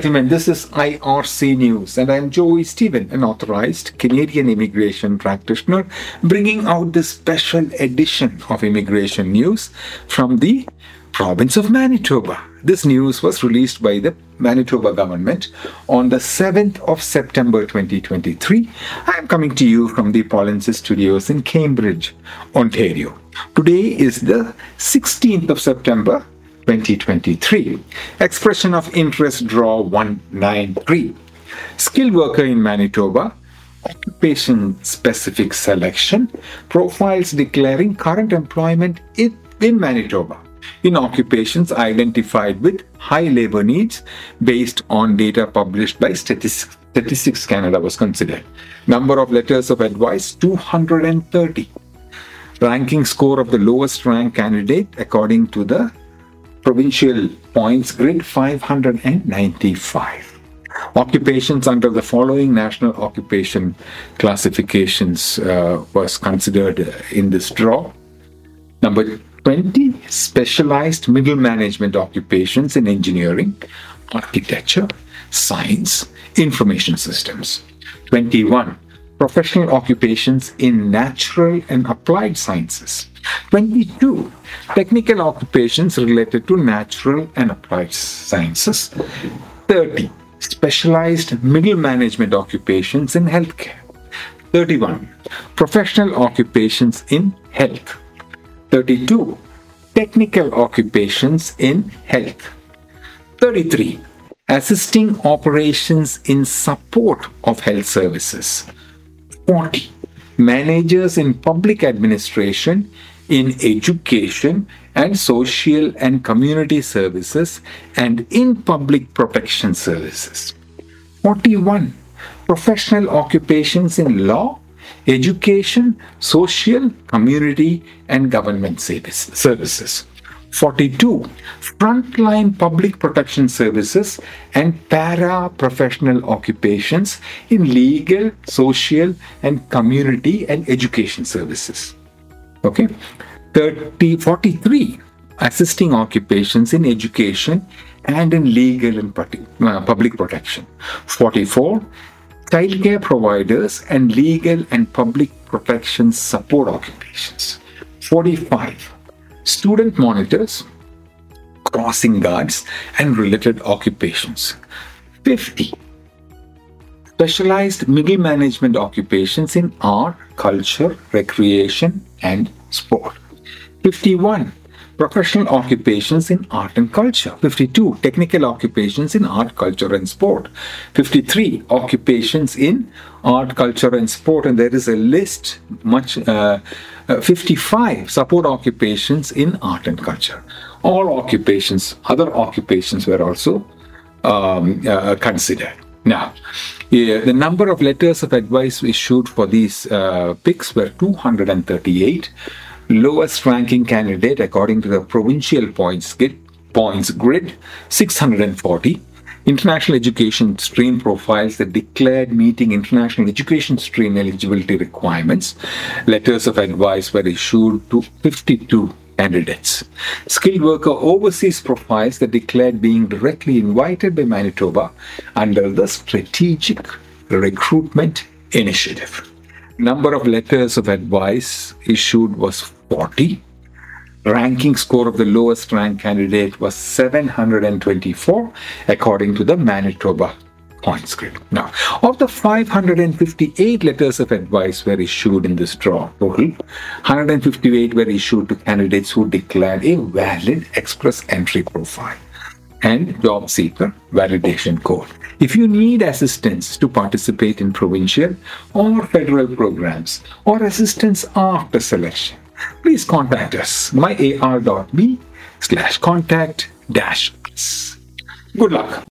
gentlemen, this is IRC News, and I'm Joy Stephen, an authorized Canadian immigration practitioner, bringing out this special edition of immigration news from the province of Manitoba. This news was released by the Manitoba government on the 7th of September 2023. I am coming to you from the Polinsys Studios in Cambridge, Ontario. Today is the 16th of September 2023. Expression of interest draw 193. Skilled worker in Manitoba. Occupation specific selection. Profiles declaring current employment in, Manitoba. In occupations identified with high labor needs based on data published by Statistics, Statistics Canada was considered. Number of letters of advice 230 ranking score of the lowest ranked candidate according to the provincial points grid 595. Occupations under the following national occupation classifications uh, was considered in this draw. Number 20, specialized middle management occupations in engineering, architecture, science, information systems. 21, professional occupations in natural and applied sciences. 22 technical occupations related to natural and applied sciences. 30 specialized middle management occupations in healthcare. 31 professional occupations in health. 32 technical occupations in health. 33 assisting operations in support of health services 40 managers in public administration in education and social and community services and in public protection services. 41. Professional occupations in law, education, social, community, and government services. 42. Frontline public protection services and para professional occupations in legal, social, and community and education services. Okay. 30, 43 assisting occupations in education and in legal and uh, public protection. 44 childcare providers and legal and public protection support occupations. 45 student monitors, crossing guards, and related occupations. 50 specialized middle management occupations in art, culture, recreation, and sport. 51. Professional occupations in art and culture. 52. Technical occupations in art, culture, and sport. 53. Occupations in art, culture, and sport. And there is a list, much uh, uh, 55 support occupations in art and culture. All occupations, other occupations were also um, uh, considered. Now, yeah, the number of letters of advice issued for these uh, picks were 238. Lowest ranking candidate, according to the provincial points grid, points grid 640. International education stream profiles that declared meeting international education stream eligibility requirements. Letters of advice were issued to 52 candidates. Skilled worker overseas profiles that declared being directly invited by Manitoba under the Strategic Recruitment Initiative. Number of letters of advice issued was 40. Ranking score of the lowest ranked candidate was 724 according to the Manitoba points grid. Now, of the 558 letters of advice were issued in this draw total, 158 were issued to candidates who declared a valid express entry profile and job seeker validation code. If you need assistance to participate in provincial or federal programs or assistance after selection, please contact us myar.me slash contact dash us. Good luck.